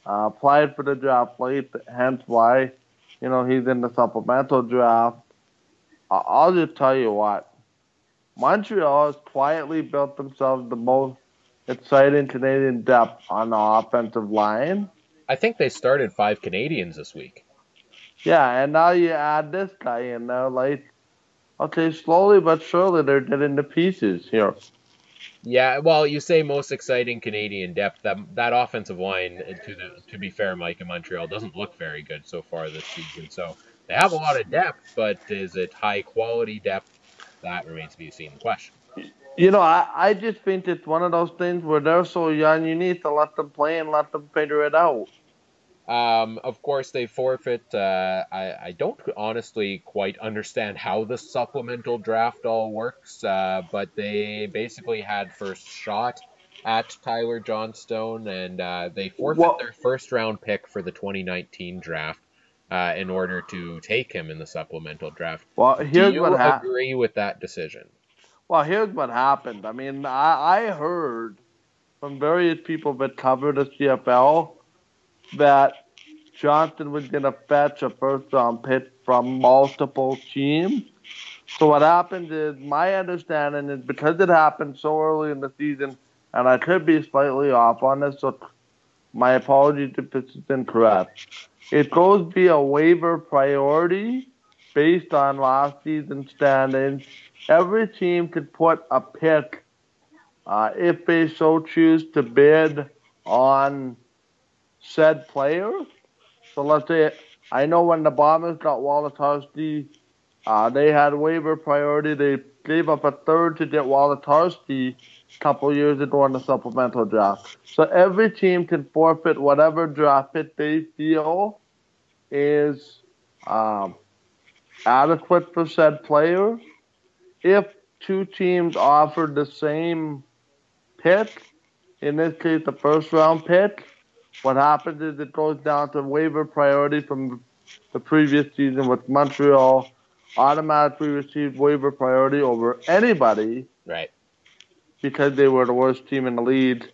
Uh, applied for the draft late, hence why you know, he's in the supplemental draft. I'll just tell you what, Montreal has quietly built themselves the most exciting Canadian depth on the offensive line. I think they started five Canadians this week. Yeah, and now you add this guy in there, like, okay, slowly but surely they're getting to pieces here. Yeah, well, you say most exciting Canadian depth. That that offensive line, uh, to the, to be fair, Mike in Montreal doesn't look very good so far this season. So they have a lot of depth, but is it high quality depth? That remains to be seen. The question. You know, I, I just think it's one of those things where they're so young, you need to let them play and let them figure it out. Um, of course, they forfeit. Uh, I, I don't honestly quite understand how the supplemental draft all works, uh, but they basically had first shot at Tyler Johnstone, and uh, they forfeit well, their first round pick for the 2019 draft uh, in order to take him in the supplemental draft. Well, here's Do you what ha- agree with that decision? Well, here's what happened. I mean, I, I heard from various people that cover the CFL that Johnson was going to fetch a first round pick from multiple teams. So what happened is, my understanding is because it happened so early in the season, and I could be slightly off on this, so my apologies if this is incorrect. It goes via waiver priority based on last season's standings. Every team could put a pick uh, if they so choose to bid on said player. So let's say I know when the Bombers got Wolitarsky, uh, they had waiver priority. They gave up a third to get Wallace Wolitarsky a couple years ago in the supplemental draft. So every team can forfeit whatever draft pick they feel is um, adequate for said player. If two teams offered the same pick, in this case the first round pick, what happens is it goes down to waiver priority from the previous season with Montreal automatically received waiver priority over anybody. Right. Because they were the worst team in the league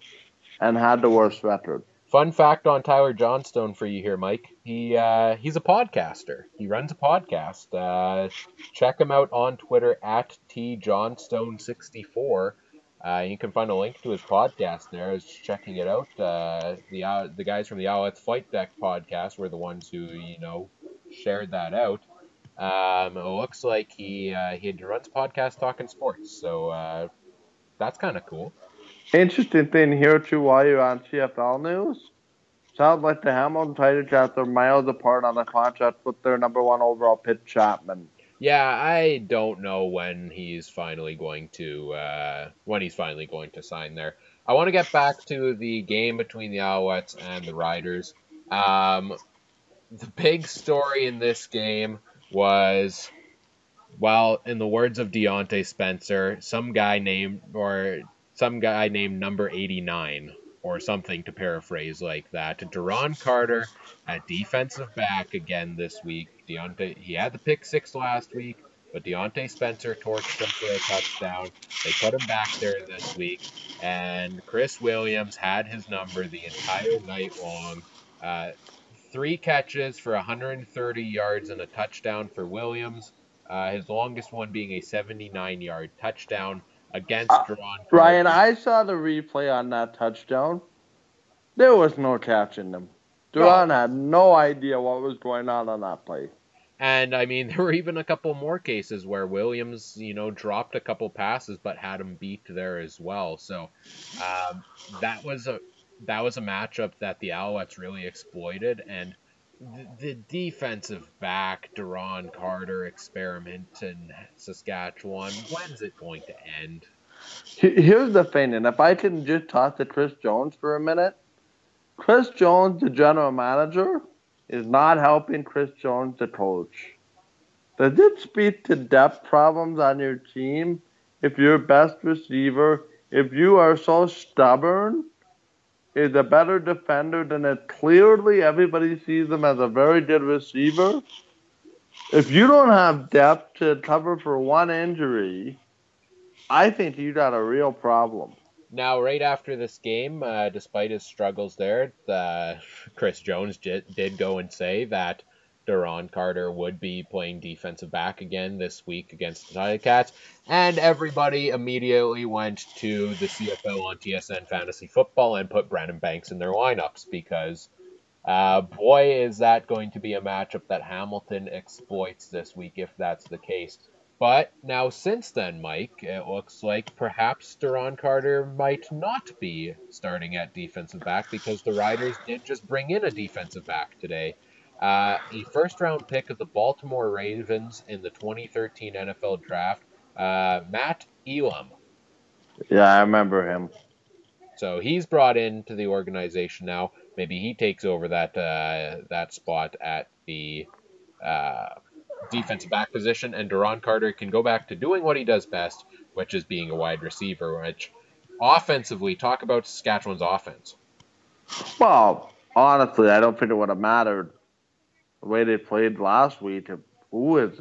and had the worst record. Fun fact on Tyler Johnstone for you here, Mike. He uh, he's a podcaster. He runs a podcast. Uh, check him out on Twitter at tjohnstone64. Uh, you can find a link to his podcast there. I was checking it out. Uh, the uh, the guys from the Alouettes Flight Deck podcast were the ones who you know shared that out. Um, it looks like he uh, he runs podcast talking sports, so uh, that's kind of cool. Interesting thing here too, while you're on CFL news, sounds like the Hamilton Tigers are miles apart on the contract with their number one overall pick Chapman. Yeah, I don't know when he's finally going to uh, when he's finally going to sign there. I want to get back to the game between the Alouettes and the Riders. Um, the big story in this game was, well, in the words of Diontae Spencer, some guy named or some guy named number 89 or something to paraphrase like that. Duron Carter at defensive back again this week. Diontae, he had the pick six last week, but Diontae Spencer torched him for a touchdown. They put him back there this week, and Chris Williams had his number the entire night long. Uh, three catches for 130 yards and a touchdown for Williams. Uh, his longest one being a 79 yard touchdown against uh, Ryan, I saw the replay on that touchdown. There was no catching them. Duron no. had no idea what was going on on that play. And I mean, there were even a couple more cases where Williams, you know, dropped a couple passes but had him beat there as well. So um, that was a that was a matchup that the Alouettes really exploited, and the, defensive back Duron Carter experiment in Saskatchewan. When's it going to end? Here's the thing, and if I can just talk to Chris Jones for a minute, Chris Jones, the general manager, is not helping Chris Jones, the coach. Does it speak to depth problems on your team if your best receiver, if you are so stubborn is a better defender than it. Clearly, everybody sees him as a very good receiver. If you don't have depth to cover for one injury, I think you got a real problem. Now, right after this game, uh, despite his struggles there, Chris Jones did, did go and say that Duron Carter would be playing defensive back again this week against the Ticats, and everybody immediately went to the CFL on TSN Fantasy Football and put Brandon Banks in their lineups because Uh, boy, is that going to be a matchup that Hamilton exploits this week if that's the case. But now, since then, Mike, it looks like perhaps Duron Carter might not be starting at defensive back because the Riders did just bring in a defensive back today. Uh, a first round pick of the Baltimore Ravens in the 2013 NFL Draft, uh, Matt Elam. Yeah, I remember him. So he's brought into the organization now. Maybe he takes over that uh, that spot at the uh, defensive back position, and Duron Carter can go back to doing what he does best, which is being a wide receiver. Which offensively, talk about Saskatchewan's offense. Well, honestly, I don't think it would have mattered the way they played last week who is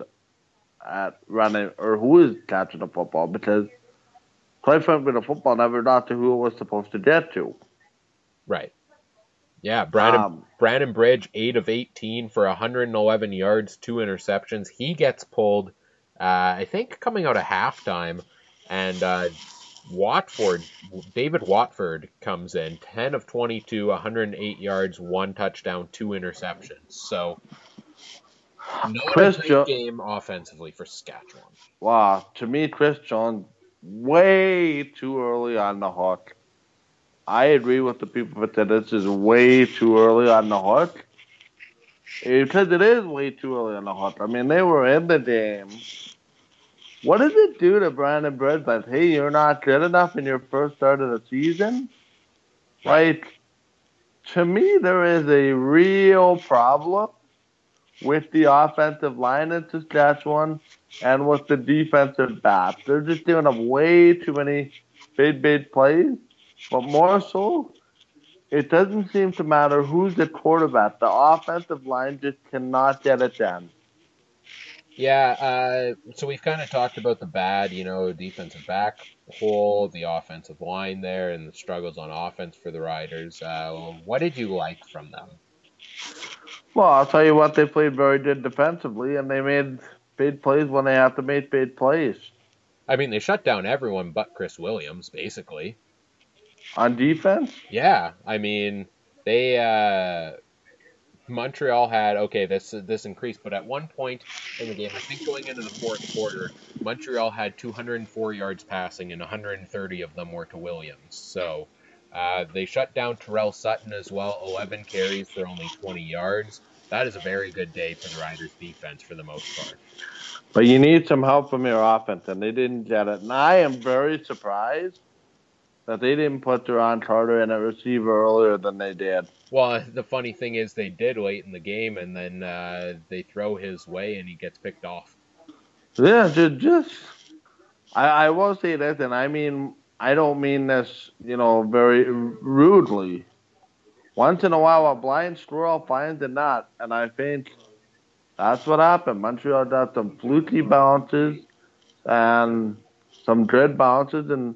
at running or who is catching the football because quite frankly, the football never got to who it was supposed to get to. Right. Yeah, Brandon Um, Brandon Bridge, eight of eighteen for 111 yards, two interceptions. He gets pulled, uh, I think, coming out of halftime, and uh, Watford, David Watford comes in, 10 of 22, 108 yards, one touchdown, two interceptions. So, not Chris Jo- game offensively for Saskatchewan. Wow, to me, Chris Jones way too early on the hook. I agree with the people that said this is way too early on the hook. Because it is way too early on the hook. I mean, they were in the game. What does it do to Brandon that, hey, you're not good enough in your first start of the season? Like, to me, there is a real problem with the offensive line in Saskatchewan and with the defensive backs. They're just doing up way too many big, big plays. But more so, it doesn't seem to matter who's the quarterback. The offensive line just cannot get it done. Yeah, uh, so we've kind of talked about the bad, you know, defensive back hole, the offensive line there, and the struggles on offense for the Riders. Uh, what did you like from them? Well, I'll tell you what, they played very good defensively, and they made big plays when they have to make big plays. I mean, they shut down everyone but Chris Williams, basically. On defense, Yeah, I mean, they uh, Montreal had okay, this this increased, but at one point in the game, I think going into the fourth quarter, Montreal had 204 yards passing, and 130 of them were to Williams. So uh, they shut down Tyrell Sutton as well, 11 carries for only 20 yards. That is a very good day for the Riders' defense for the most part. but you need some help from your offense, and they didn't get it. And I am very surprised that they didn't put Duron Carter in a receiver earlier than they did. Well, the funny thing is they did late in the game, and then uh, they throw his way, and he gets picked off. Yeah, just, I, I will say this, and I mean, I don't mean this, you know, very rudely. Once in a while, a blind squirrel finds a nut, and I think that's what happened. Montreal got some fluky bounces and some good bounces, and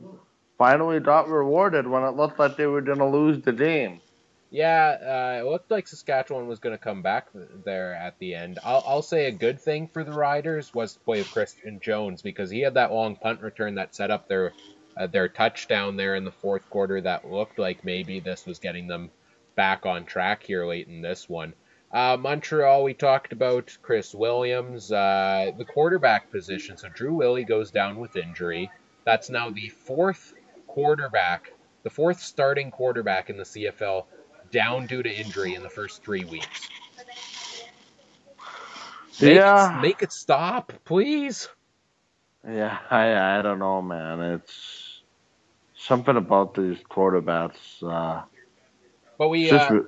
finally got rewarded when it looked like they were going to lose the game. Yeah, uh, it looked like Saskatchewan was going to come back th- there at the end. I'll, I'll say a good thing for the Riders was the play of Christion Jones because he had that long punt return that set up their uh, their touchdown there in the fourth quarter. That looked like maybe this was getting them back on track here late in this one. Uh, Montreal, we talked about Chris Williams, uh, the quarterback position. So Drew Willy goes down with injury. That's now the fourth quarterback, the fourth starting quarterback in the CFL down due to injury in the first three weeks. Make, Yeah. it, make it stop, please. Yeah, I I don't know, man. It's something about these quarterbacks. Uh, But we, just uh,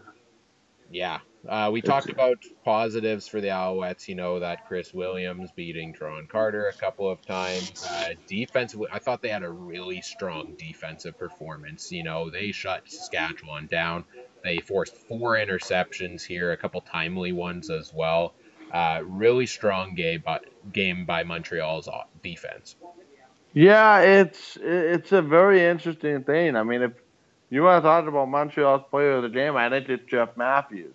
yeah, uh, we talked about positives for the Alouettes. You know that Chris Williams beating Duron Carter a couple of times. Uh, defensively, I thought they had a really strong defensive performance. You know, they shut Saskatchewan down. They forced four interceptions here, a couple timely ones as well. Uh, really strong game, but game by Montreal's defense. yeah, it's it's a very interesting thing. I mean, if you want to talk about Montreal's player of the game, I think it's Jeff Matthews.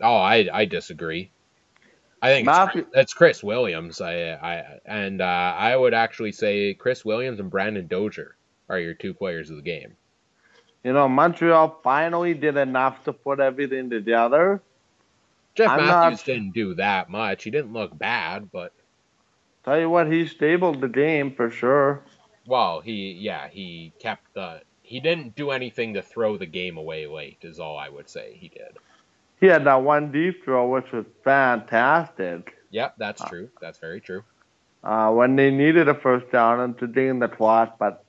Oh, I I disagree. I think it's, it's Chris Williams. I I and uh, I would actually say Chris Williams and Brandon Dozier are your two players of the game. You know, Montreal finally did enough to put everything together. Jeff I'm Matthews not, didn't do that much. He didn't look bad, but tell you what, he stabled the game for sure. Well, he yeah, he kept the he didn't do anything to throw the game away late. Is all I would say he did. He had that one deep throw, which was fantastic. Yep, that's uh, true. That's very true. Uh, when they needed a first down and to dig in the twat, but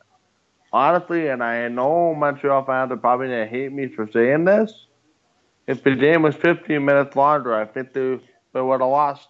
honestly, and I know Montreal fans are probably gonna hate me for saying this. If the game was 15 minutes longer, I think they, they would have lost.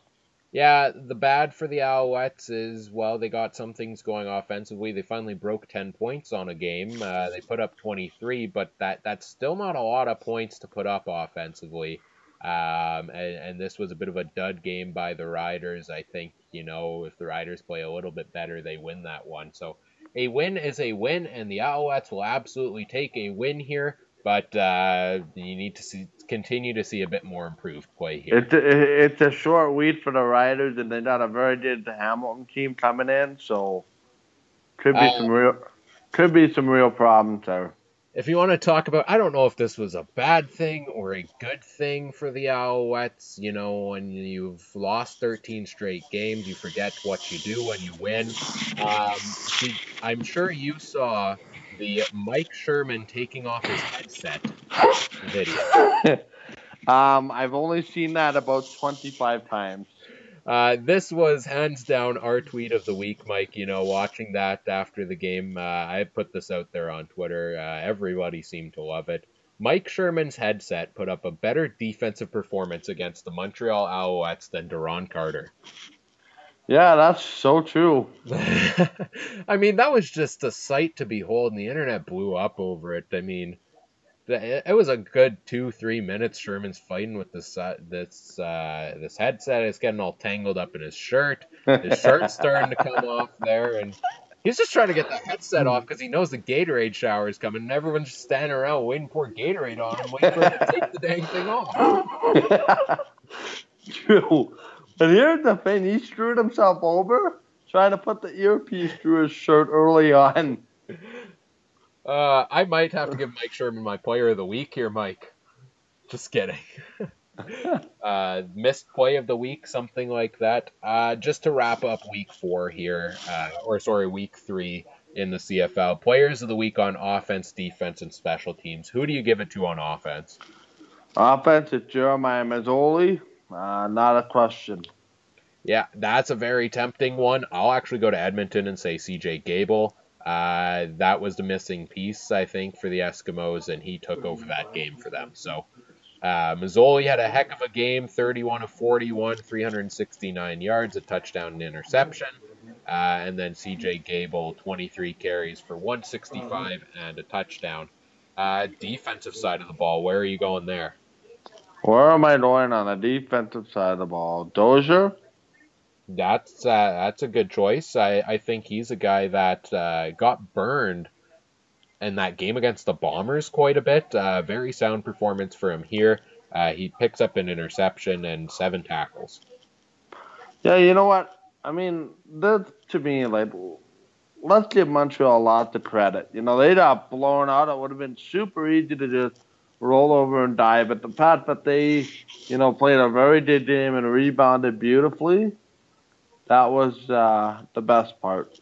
Yeah, the bad for the Alouettes is, well, they got some things going offensively. They finally broke 10 points on a game. Uh, they put up 23, but that that's still not a lot of points to put up offensively. Um, and, and this was a bit of a dud game by the Riders. I think, you know, if the Riders play a little bit better, they win that one. So a win is a win, and the Alouettes will absolutely take a win here but uh, you need to see, continue to see a bit more improved play here. It's a, it's a short week for the Riders, and they got a very good Hamilton team coming in, so could be uh, some real could be some real problems there. If you want to talk about, I don't know if this was a bad thing or a good thing for the Alouettes. You know, when you've lost 13 straight games, you forget what you do when you win. Um, I'm sure you saw the Mike Sherman taking off his headset video. um, I've only seen that about 25 times. Uh, this was hands down our tweet of the week, Mike. You know, watching that after the game, uh, I put this out there on Twitter. Uh, everybody seemed to love it. Mike Sherman's headset put up a better defensive performance against the Montreal Alouettes than Duron Carter. Yeah, that's so true. I mean, that was just a sight to behold, and the internet blew up over it. I mean, it was a good two, three minutes. Sherman's fighting with this uh, this uh, this headset. It's getting all tangled up in his shirt. His shirt's starting to come off there, and he's just trying to get the headset off because he knows the Gatorade shower is coming, and everyone's just standing around waiting for Gatorade on him, waiting for him to take the dang thing off. True. But here's the thing: he screwed himself over trying to put the earpiece through his shirt early on. Uh, I might have to give Mike Sherman my Player of the Week here, Mike. Just kidding. uh, missed play of the week, something like that. Uh, just to wrap up Week Four here, uh, or sorry, Week Three in the CFL. Players of the week on offense, defense, and special teams. Who do you give it to on offense? Offense, it's Jeremiah Masoli. Uh, not a question. Yeah, that's a very tempting one. I'll actually go to Edmonton and say CJ Gable. Uh, that was the missing piece, I think, for the Eskimos, and he took over that game for them. So uh, Masoli had a heck of a game 31 of 41, 369 yards, a touchdown and interception. Uh, and then CJ Gable, 23 carries for 165 and a touchdown. Uh, defensive side of the ball, where are you going there? Where am I going on the defensive side of the ball? Dozier? That's uh, that's a good choice. I, I think he's a guy that uh, got burned in that game against the Bombers quite a bit. Uh, very sound performance for him here. Uh, he picks up an interception and seven tackles. Yeah, you know what? I mean, that to me, like, let's give Montreal a lot of credit. You know, they got blown out. It would have been super easy to just roll over and die. But the fact that they, you know, played a very good game and rebounded beautifully, that was uh, the best part.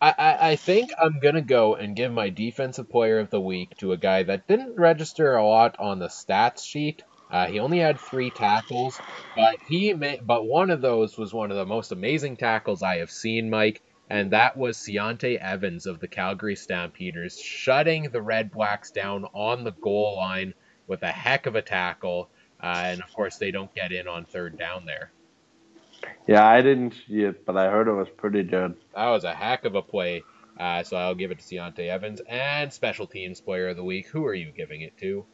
I, I, I think I'm gonna go and give my defensive player of the week to a guy that didn't register a lot on the stats sheet. Uh, he only had three tackles, but he may, but one of those was one of the most amazing tackles I have seen, Mike and that was Ciante Evans of the Calgary Stampeders shutting the Redblacks down on the goal line with a heck of a tackle. Uh, and of course, they don't get in on third down there. Yeah, I didn't see it, but I heard it was pretty good. That was a heck of a play. Uh, so I'll give it to Ciante Evans and Special Teams Player of the Week. Who are you giving it to?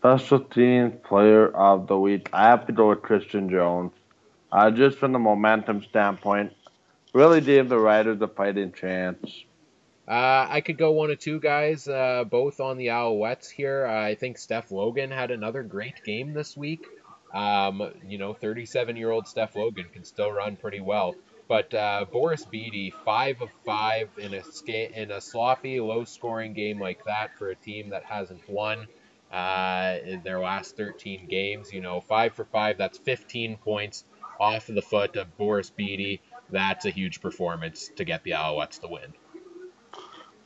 Special Teams Player of the Week. I have to go with Christion Jones. Uh, just from the momentum standpoint, really gave the Riders a fighting chance. Uh, I could go one of two guys, uh, both on the Alouettes here. Uh, I think Steph Logan had another great game this week. Um, you know, 37 year old Steph Logan can still run pretty well. But uh, Boris Bede, five of five in a sca- in a sloppy, low-scoring game like that for a team that hasn't won uh, in their last 13 games. You know, five for five. That's 15 points off of the foot of Boris Bede. That's a huge performance to get the Alouettes to win.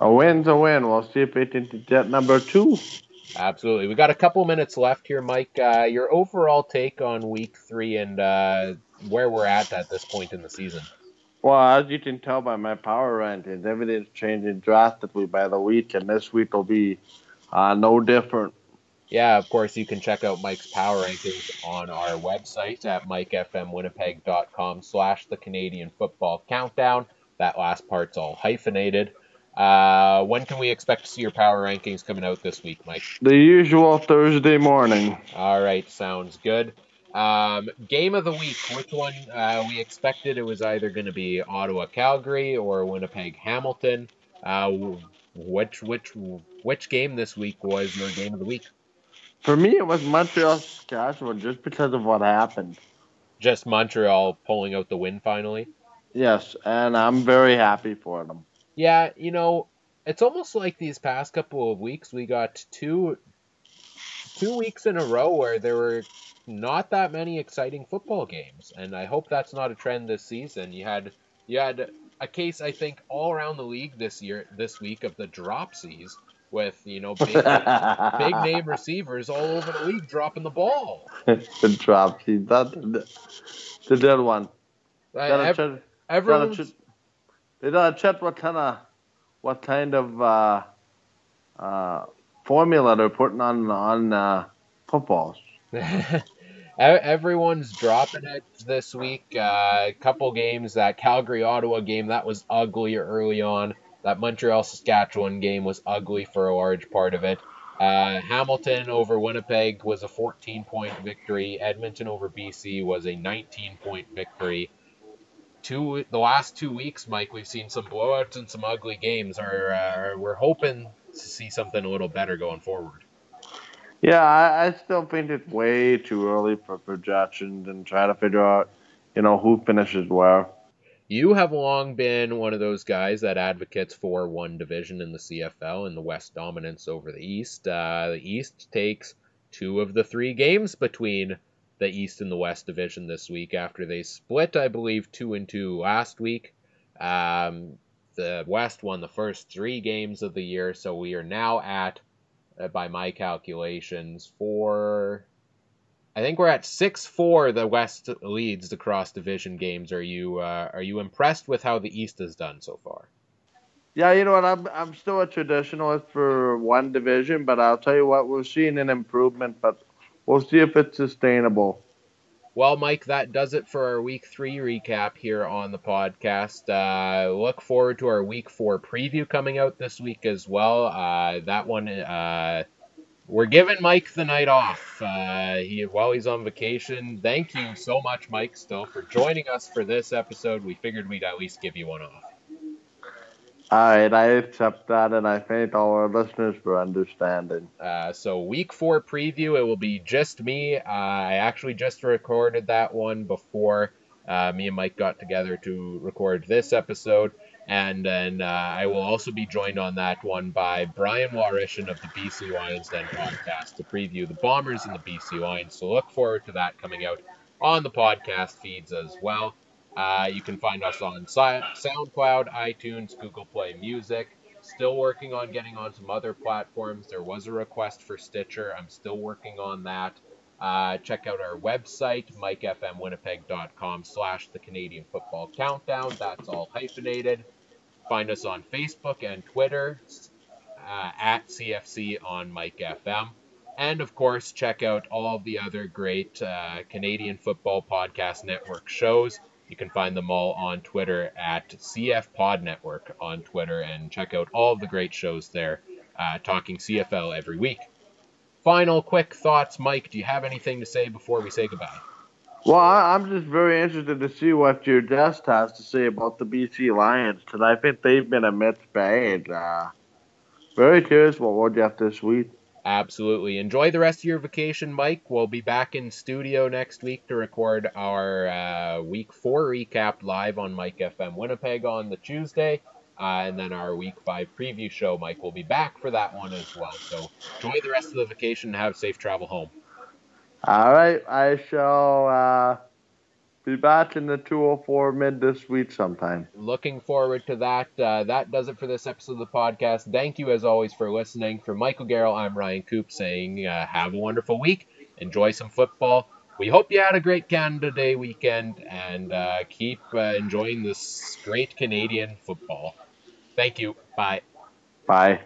A win's a win. We'll see if it can get number two. Absolutely. We got a couple minutes left here, Mike. Uh, your overall take on week three and uh, where we're at at this point in the season. Well, as you can tell by my power rankings, everything's changing drastically by the week, and this week will be uh, no different. Yeah, of course, you can check out Mike's power rankings on our website at mikefmwinnipeg.com slash the Canadian Football Countdown. That last part's all hyphenated. Uh, when can we expect to see your power rankings coming out this week, Mike? The usual Thursday morning. All right, sounds good. Um, game of the week. Which one? Uh, we expected it was either going to be Ottawa Calgary or Winnipeg Hamilton. Uh, which which which game this week was your game of the week? For me, it was Montreal Saskatchewan just because of what happened. Just Montreal pulling out the win finally. Yes, and I'm very happy for them. Yeah, you know, it's almost like these past couple of weeks we got two two weeks in a row where there were not that many exciting football games, and I hope that's not a trend this season. You had you had a case I think all around the league this year this week of the dropsies with you know big, big name receivers all over the league dropping the ball. the dropsies, that the, the dead one. Uh, I, ev- everyone's they don't check what kind of what kind of uh, uh, formula they're putting on on uh, footballs. Everyone's dropping it this week. Uh, a couple games, that Calgary Ottawa game that was ugly early on. That Montreal Saskatchewan game was ugly for a large part of it. Uh, Hamilton over Winnipeg was a 14 point victory. Edmonton over BC was a 19 point victory two the last two weeks, Mike, we've seen some blowouts and some ugly games. Are uh, we're hoping to see something a little better going forward. Yeah, I, I still think it's way too early for projections and try to figure out, you know, who finishes where. You have long been one of those guys that advocates for one division in the CFL and the West dominance over the East. Uh, the East takes two of the three games between the East and the West division this week after they split, I believe, two and two last week. Um, the West won the first three games of the year, so we are now at, uh, by my calculations, four. I think we're at six four. The West leads the cross division games. Are you uh, are you impressed with how the East has done so far? Yeah, you know what? I'm I'm still a traditionalist for one division, but I'll tell you what, we're seeing an improvement. But We'll see if it's sustainable. Well, Mike, that does it for our week three recap here on the podcast. Uh, look forward to our week four preview coming out this week as well. Uh, that one, uh, we're giving Mike the night off uh, he, while he's on vacation. Thank you so much, Mike, still, for joining us for this episode. We figured we'd at least give you one off. All right, I accept that, and I thank all our listeners for understanding. Uh, so, week four preview, it will be just me. Uh, I actually just recorded that one before uh, me and Mike got together to record this episode. And then uh, I will also be joined on that one by Brian Warishan of the BC Lions Den podcast to preview the Bombers and the BC Lions. So, look forward to that coming out on the podcast feeds as well. Uh, you can find us on SoundCloud, iTunes, Google Play Music. Still working on getting on some other platforms. There was a request for Stitcher. I'm still working on that. Uh, check out our website, mikefmwinnipeg.com slash the Canadian Football Countdown. That's all hyphenated. Find us on Facebook and Twitter uh, at CFC on Mike FM. And of course, check out all the other great uh, Canadian Football Podcast Network shows. You can find them all on Twitter at CF Pod Network on Twitter and check out all of the great shows there, uh, talking CFL every week. Final quick thoughts, Mike. Do you have anything to say before we say goodbye? Well, I'm just very interested to see what your guest has to say about the BC Lions because I think they've been a mixed bag. Uh, very curious what we'll get this week. Absolutely. Enjoy the rest of your vacation, Mike. We'll be back in studio next week to record our uh, week four recap live on Mike FM Winnipeg on the Tuesday. Uh, and then our week five preview show, Mike will be back for that one as well. So enjoy the rest of the vacation and have safe travel home. All right. I shall uh, be back in the 204 mid this week sometime. Looking forward to that. Uh, that does it for this episode of the podcast. Thank you, as always, for listening. For Michael Garrell, I'm Ryan Coop saying uh, have a wonderful week. Enjoy some football. We hope you had a great Canada Day weekend and uh, keep uh, enjoying this great Canadian football. Thank you. Bye. Bye.